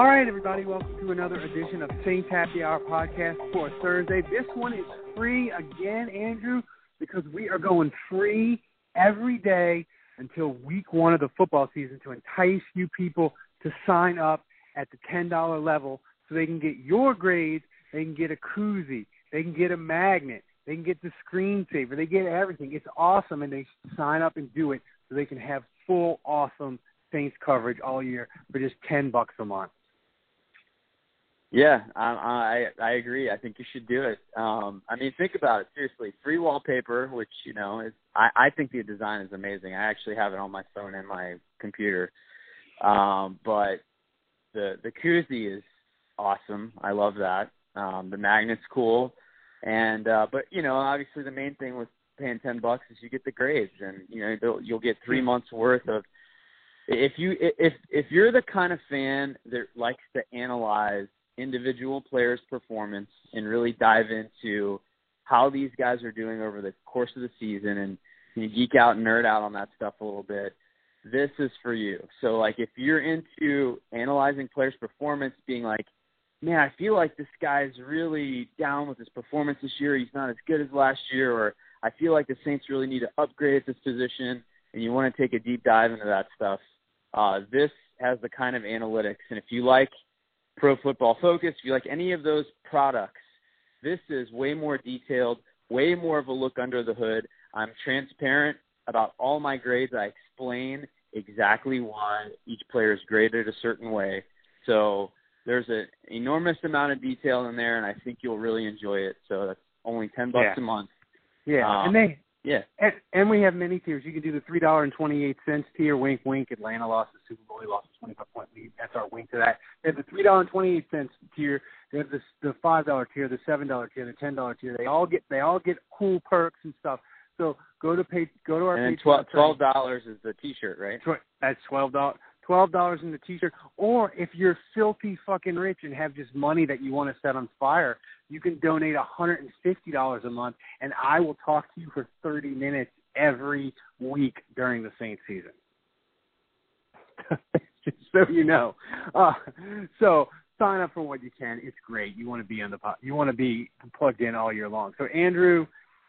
All right, everybody, welcome to another edition of Saints Happy Hour podcast for Thursday. This one is free again, Andrew, because we are going free every day until week one of the football season to entice you people to sign up at the $10 level so they can get your grades, they can get a koozie, they can get a magnet, they can get the screensaver, they get everything. It's awesome, and they sign up and do it so they can have full, awesome Saints coverage all year for just 10 bucks a month. Yeah, I, I I agree. I think you should do it. Um, I mean, think about it seriously. Free wallpaper, which you know is I, I think the design is amazing. I actually have it on my phone and my computer. Um, but the the koozie is awesome. I love that. Um, the magnet's cool, and uh, but you know, obviously the main thing with paying ten bucks is you get the grades, and you know you'll get three months worth of. If you if if you're the kind of fan that likes to analyze individual players' performance and really dive into how these guys are doing over the course of the season and you geek out and nerd out on that stuff a little bit, this is for you. So like if you're into analyzing players' performance, being like, man, I feel like this guy's really down with his performance this year. He's not as good as last year, or I feel like the Saints really need to upgrade at this position, and you want to take a deep dive into that stuff. Uh, this has the kind of analytics, and if you like Pro Football Focus, if you like any of those products, this is way more detailed, way more of a look under the hood. I'm transparent about all my grades. I explain exactly why each player is graded a certain way. So there's an enormous amount of detail in there, and I think you'll really enjoy it. So that's only ten bucks yeah. a month. Yeah, um, and they yeah, and, and we have many tiers. You can do the three dollar and twenty eight cents tier. Wink, wink. Atlanta lost the Super Bowl. He lost twenty five point lead. That's our wink to that. They have the three dollar and twenty eight cents tier. They have the the five dollar tier, the seven dollar tier, the ten dollar tier. They all get they all get cool perks and stuff. So go to pay go to our and Patreon twelve dollars is the T-shirt, right? Tw- That's twelve dollars. Twelve dollars in the T-shirt, or if you're filthy fucking rich and have just money that you want to set on fire, you can donate a hundred and fifty dollars a month, and I will talk to you for thirty minutes every week during the Saints season. just so you know. Uh, so sign up for what you can. It's great. You want to be on the po- you want to be plugged in all year long. So Andrew,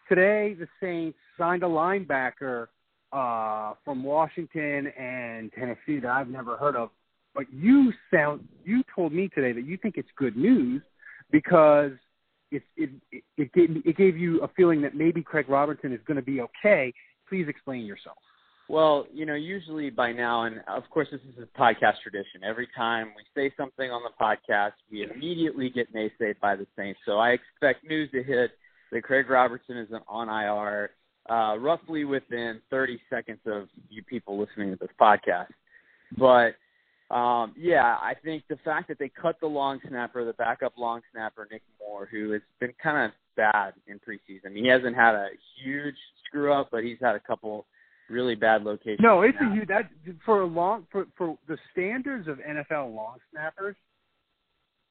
today the Saints signed a linebacker uh, from Washington and Tennessee that I've never heard of. But you sound you told me today that you think it's good news because it it it, it gave it gave you a feeling that maybe Craig Robertson is going to be okay. Please explain yourself. Well, you know, usually by now, and of course, this is a podcast tradition. Every time we say something on the podcast, we immediately get naysayed by the Saints. So I expect news to hit that Craig Robertson is on IR uh, roughly within 30 seconds of you people listening to this podcast. But um, yeah, I think the fact that they cut the long snapper, the backup long snapper, Nick Moore, who has been kind of bad in preseason. He hasn't had a huge screw up, but he's had a couple really bad locations. No, it's now. a huge that for a long for for the standards of NFL long snappers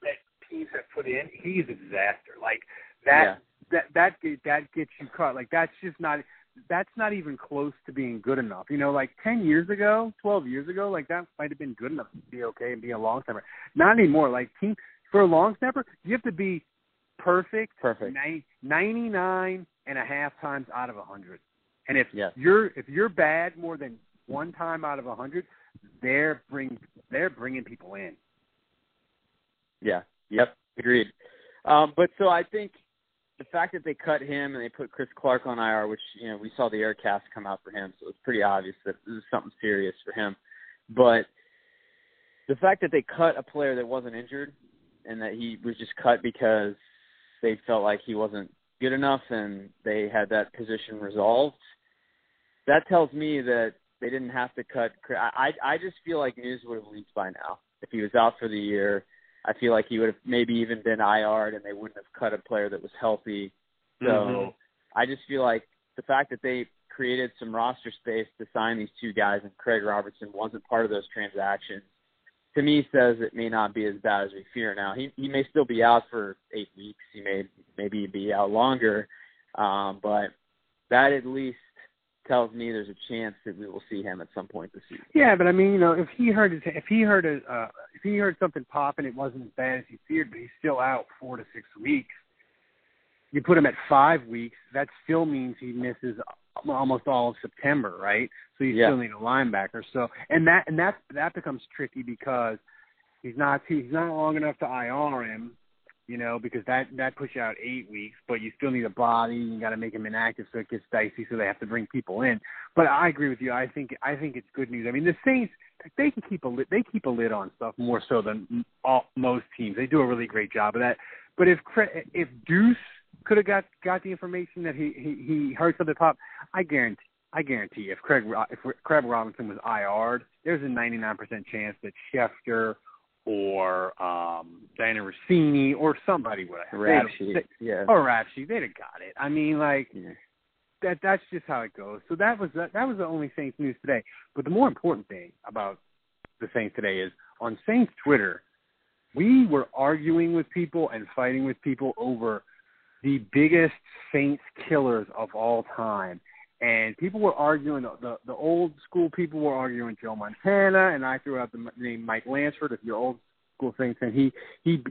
that teams have put in. He's a disaster. Like that Yeah. that that that gets you caught. Like that's just not that's not even close to being good enough. You know, like ten years ago, twelve years ago, like that might have been good enough to be okay and be a long snapper. Not anymore. Like team for a long snapper, you have to be perfect, Perfect. nine- 99 and a half times out of a hundred. And if Yes. you're if you're bad more than one time out of a hundred, they're bring they're bringing people in. Yeah. Yep. Agreed. Um, but so I think the fact that they cut him and they put Chris Clark on IR, which you know we saw the air cast come out for him, so it's pretty obvious that this is something serious for him. But the fact that they cut a player that wasn't injured and that he was just cut because they felt like he wasn't good enough and they had that position resolved, that tells me that they didn't have to cut. I I just feel like news would have leaked by now if he was out for the year I feel like he would have maybe even been IR'd and they wouldn't have cut a player that was healthy. So mm-hmm. I just feel like the fact that they created some roster space to sign these two guys and Craig Robertson wasn't part of those transactions to me says it may not be as bad as we fear now. He he may still be out for eight weeks. He may maybe be out longer. Um, but that at least tells me there's a chance that we will see him at some point this season. Yeah, but I mean, you know, if he heard his, if he heard a, uh, if he heard something pop and it wasn't as bad as he feared, but he's still out four to six weeks, you put him at five weeks, that still means he misses almost all of September, right? So you yeah. still need a linebacker. So and that and that that becomes tricky because he's not he's not long enough to IR him you know, because that that puts you out eight weeks, but you still need a body. You got to make him inactive, so it gets dicey. So they have to bring people in. But I agree with you. I think I think it's good news. I mean, the Saints they can keep a lid, they keep a lid on stuff more so than all, most teams. They do a really great job of that. But if if Deuce could have got got the information that he he, he heard something pop, I guarantee. I guarantee if Craig if Craig Robinson was IR'd, there's a 99% chance that Schefter or um Dianna Russini or somebody would have Rapsheet, yeah. Or Rapsheet, they'd have got it. I mean, like yeah. that that's just how it goes. So that was that, that was the only Saints news today. But the more important thing about the Saints today is on Saints Twitter, we were arguing with people and fighting with people over the biggest Saints killers of all time and people were arguing the, the the old school people were arguing Joe Montana, and I threw out the name Mike Lansford. If you're old school Saints fan, he he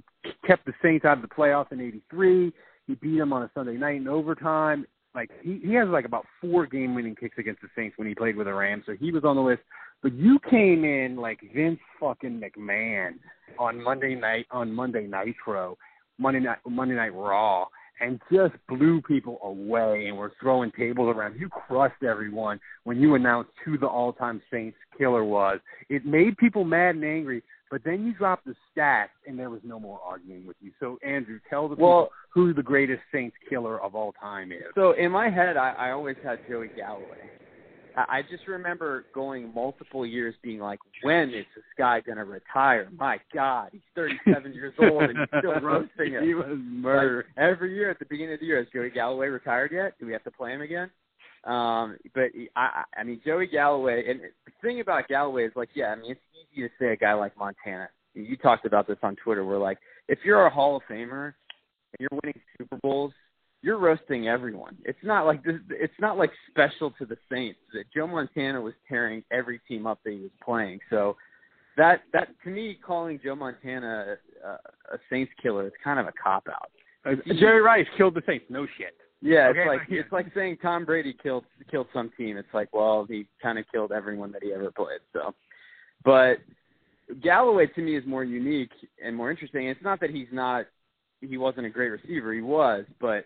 kept the Saints out of the playoffs in '83. He beat them on a Sunday night in overtime. Like he he has like about four game winning kicks against the Saints when he played with the Rams, so he was on the list. But you came in like Vince fucking McMahon on Monday night on Monday Nitro, Monday night Monday Night Raw and just blew people away and were throwing tables around. You crushed everyone when you announced who the all-time Saints killer was. It made people mad and angry, but then you dropped the stats and there was no more arguing with you. So Andrew, tell the well, people who the greatest Saints killer of all time is. So in my head, I, I always had Joey Galloway. I just remember going multiple years being like, when is this guy going to retire? My God, he's 37 years old and he's still roasting it. he was murdered. Like, every year at the beginning of the year, has Joey Galloway retired yet? Do we have to play him again? Um, but I, I mean, Joey Galloway, and the thing about Galloway is like, yeah, I mean, it's easy to say a guy like Montana. You talked about this on Twitter, where like, if you're a Hall of Famer and you're winning Super Bowls, you're roasting everyone. It's not like this. It's not like special to the Saints that Joe Montana was tearing every team up that he was playing. So that that to me, calling Joe Montana a, a Saints killer is kind of a cop out. Uh, Jerry Rice killed the Saints. No shit. Yeah, okay, it's like it's like saying Tom Brady killed killed some team. It's like, well, he kind of killed everyone that he ever played. So, but Galloway to me is more unique and more interesting. It's not that he's not he wasn't a great receiver. He was, but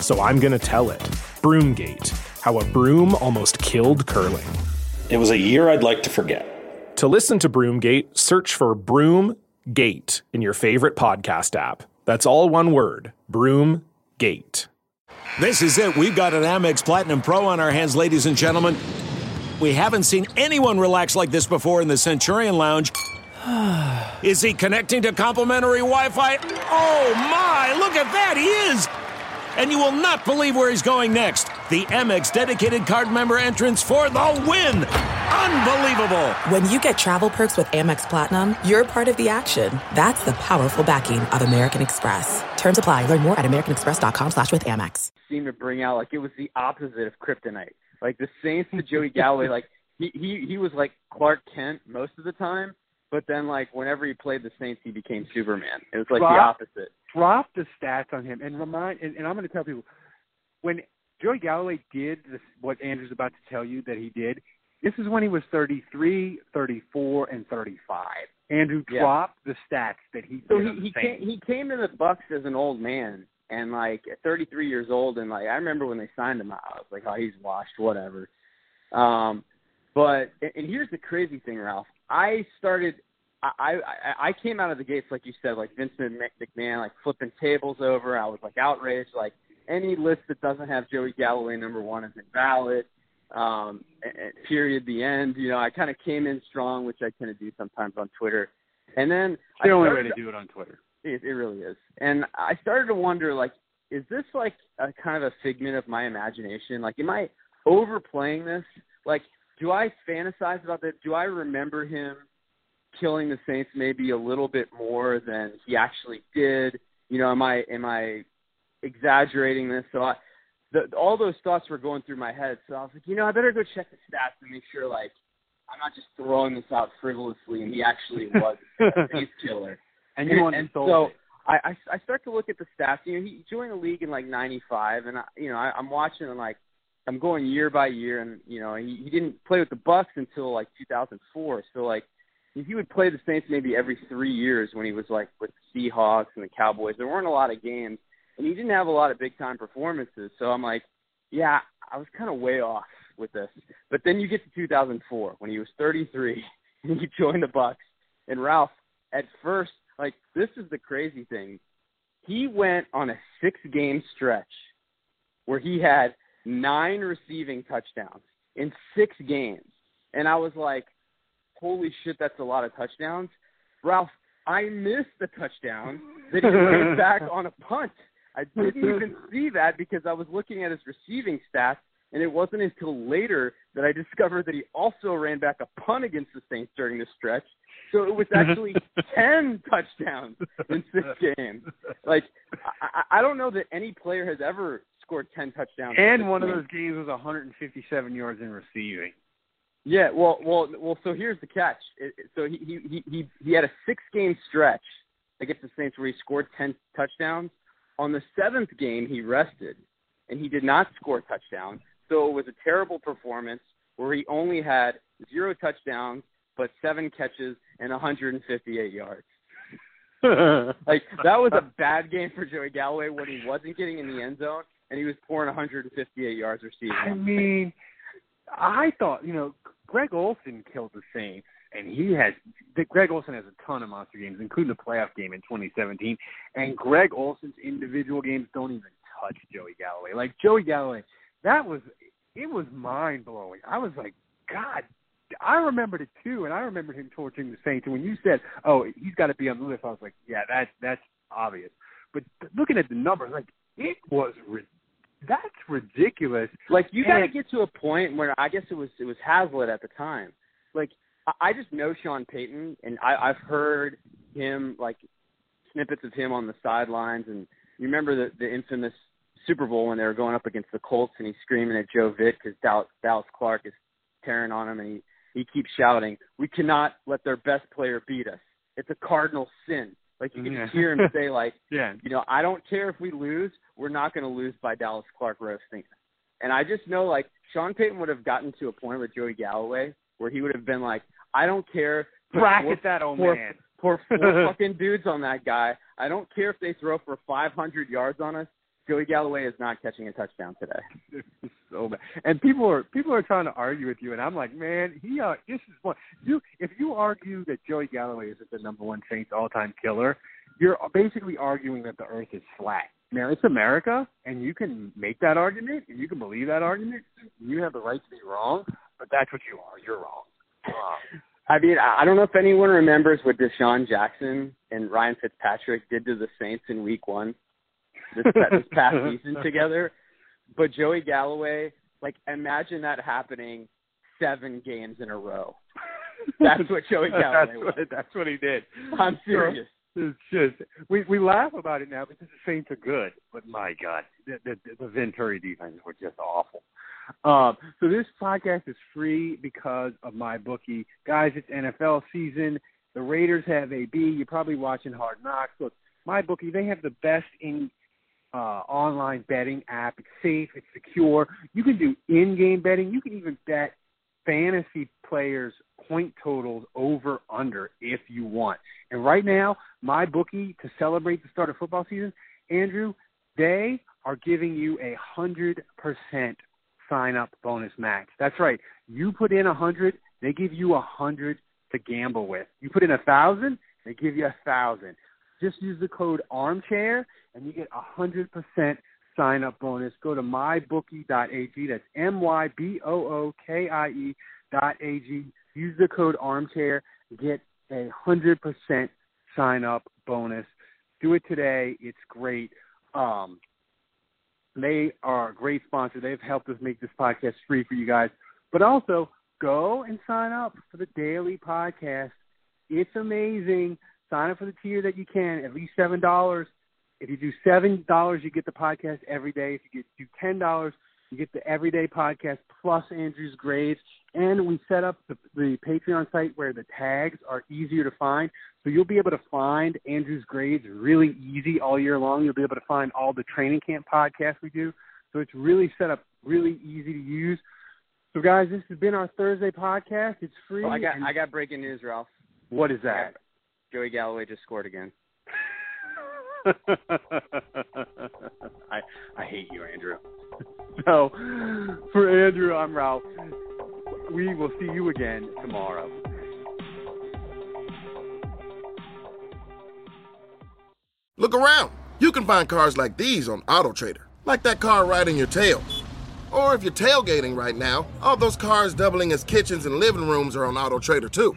so I'm going to tell it. Broomgate How a Broom Almost Killed Curling. It was a year I'd like to forget. To listen to Broomgate, search for Broomgate in your favorite podcast app. That's all one word Broomgate. This is it. We've got an Amex Platinum Pro on our hands, ladies and gentlemen. We haven't seen anyone relax like this before in the Centurion Lounge. is he connecting to complimentary Wi Fi? Oh my, look at that, he is! And you will not believe where he's going next. The Amex dedicated card member entrance for the win! Unbelievable! When you get travel perks with Amex Platinum, you're part of the action. That's the powerful backing of American Express. Terms apply. Learn more at americanexpress.com slash with Amex. Seemed to bring out, like, it was the opposite of kryptonite. Like, the Saints to Joey Galloway, like, he, he, he was like Clark Kent most of the time but then, like whenever he played the Saints, he became Superman. It was like drop, the opposite. Drop the stats on him and remind. And, and I'm going to tell people when Joey Galloway did this, what Andrew's about to tell you that he did. This is when he was 33, 34, and 35. Andrew yeah. dropped the stats that he. So he he came, he came to the Bucs as an old man and like at 33 years old and like I remember when they signed him, out, I was like, oh, he's washed, whatever. Um, but and here's the crazy thing, Ralph. I started. I, I I came out of the gates like you said, like Vincent McMahon, like flipping tables over. I was like outraged. Like any list that doesn't have Joey Galloway number one is invalid. Um, period. The end. You know, I kind of came in strong, which I tend to do sometimes on Twitter. And then it's the I only started, way to do it on Twitter. It, it really is. And I started to wonder, like, is this like a kind of a figment of my imagination? Like, am I overplaying this? Like, do I fantasize about that? Do I remember him killing the Saints maybe a little bit more than he actually did? You know, am I am I exaggerating this? So I, the, all those thoughts were going through my head. So I was like, you know, I better go check the stats and make sure like I'm not just throwing this out frivolously, and he actually was a Saints killer. And you and, and so I, I I start to look at the stats. You know, he joined the league in like '95, and I, you know I, I'm watching and like I'm going year by year, and you know he, he didn't play with the Bucs until like 2004. So like he would play the Saints maybe every three years when he was like with the Seahawks and the Cowboys. There weren't a lot of games, and he didn't have a lot of big time performances. So I'm like, yeah, I was kind of way off with this. But then you get to 2004 when he was 33 and he joined the Bucs. And Ralph, at first, like this is the crazy thing. He went on a six game stretch where he had nine receiving touchdowns in six games. And I was like, holy shit, that's a lot of touchdowns. Ralph, I missed the touchdown that he ran back on a punt. I didn't even see that because I was looking at his receiving stats, and it wasn't until later that I discovered that he also ran back a punt against the Saints during this stretch. So it was actually ten touchdowns in six games. Like I, I don't know that any player has ever scored 10 touchdowns. And one game. of those games was 157 yards in receiving. Yeah, well, well, well. So here's the catch. It, so he he he he had a six game stretch against the Saints where he scored 10 touchdowns. On the seventh game, he rested, and he did not score a touchdown. So it was a terrible performance where he only had zero touchdowns but seven catches and 158 yards. like that was a bad game for Joey Galloway when he wasn't getting in the end zone and he was pouring 158 yards receiving. I mean, I thought you know Greg Olsen killed the Saints, and he has Greg Olsen has a ton of monster games, including the playoff game in 2017. And Greg Olsen's individual games don't even touch Joey Galloway. Like Joey Galloway, that was it was mind blowing. I was like, God. I remembered it too, and I remembered him torturing the Saints. And when you said, "Oh, he's got to be on the list," I was like, "Yeah, that's that's obvious." But looking at the numbers, like it was that's ridiculous. Like you got to get to a point where I guess it was it was Haslett at the time. Like I just know Sean Payton, and I, I've heard him like snippets of him on the sidelines, and you remember the the infamous Super Bowl when they were going up against the Colts, and he's screaming at Joe Vitt because Dallas, Dallas Clark is tearing on him, and he he keeps shouting, "We cannot let their best player beat us. It's a cardinal sin." Like you can yeah. hear him say, like, yeah. you know, I don't care if we lose, we're not going to lose by Dallas Clark roasting. And I just know, like, Sean Payton would have gotten to a point with Joey Galloway where he would have been like, I don't care. Bracket that old pour, man. Pour four fucking dudes on that guy. I don't care if they throw for 500 yards on us. Joey Galloway is not catching a touchdown today. so bad. And people are people are trying to argue with you, and I'm like, man, he uh, this is what you if you argue that Joey Galloway isn't the number one Saints all time killer, you're basically arguing that the Earth is flat. Now it's America, and you can make that argument, and you can believe that argument. You have the right to be wrong, but that's what you are. You're wrong. I mean, I don't know if anyone remembers what DeSean Jackson and Ryan Fitzpatrick did to the Saints in Week One this, this past season together, but Joey Galloway, like, imagine that happening seven games in a row. That's what Joey Galloway that's was. What, that's what he did. I'm serious. It's just we we laugh about it now because the Saints are good, but my God, the the, the Venturi defense were just awful. Um, so this podcast is free because of my bookie, guys. It's NFL season. The Raiders have AB. You're probably watching Hard Knocks. Look, my bookie. They have the best in uh, online betting app. It's safe. It's secure. You can do in-game betting. You can even bet fantasy players' point totals over under if you want. And right now, my bookie to celebrate the start of football season, Andrew, they are giving you a hundred percent sign up bonus match. That's right. You put in a hundred, they give you a hundred to gamble with. You put in a thousand, they give you a thousand. Just use the code armchair and you get a hundred percent sign up bonus. Go to mybookie.ag. That's M Y B O O K I E dot A-G. Use the code armchair. Get a hundred percent sign up bonus. Do it today. It's great. Um, they are a great sponsor. They've helped us make this podcast free for you guys. But also, go and sign up for the daily podcast. It's amazing. Sign up for the tier that you can, at least seven dollars. If you do seven dollars, you get the podcast every day. If you get do ten dollars, you get the everyday podcast plus Andrew's grades. And we set up the, the Patreon site where the tags are easier to find. So you'll be able to find Andrew's grades really easy all year long. You'll be able to find all the training camp podcasts we do. So it's really set up really easy to use. So guys, this has been our Thursday podcast. It's free. Oh, I got I got breaking news, Ralph. what is that? Joey Galloway just scored again. I I hate you, Andrew. So for Andrew, I'm Ralph. We will see you again tomorrow. Look around. You can find cars like these on AutoTrader, like that car riding your tail. Or if you're tailgating right now, all those cars doubling as kitchens and living rooms are on AutoTrader too.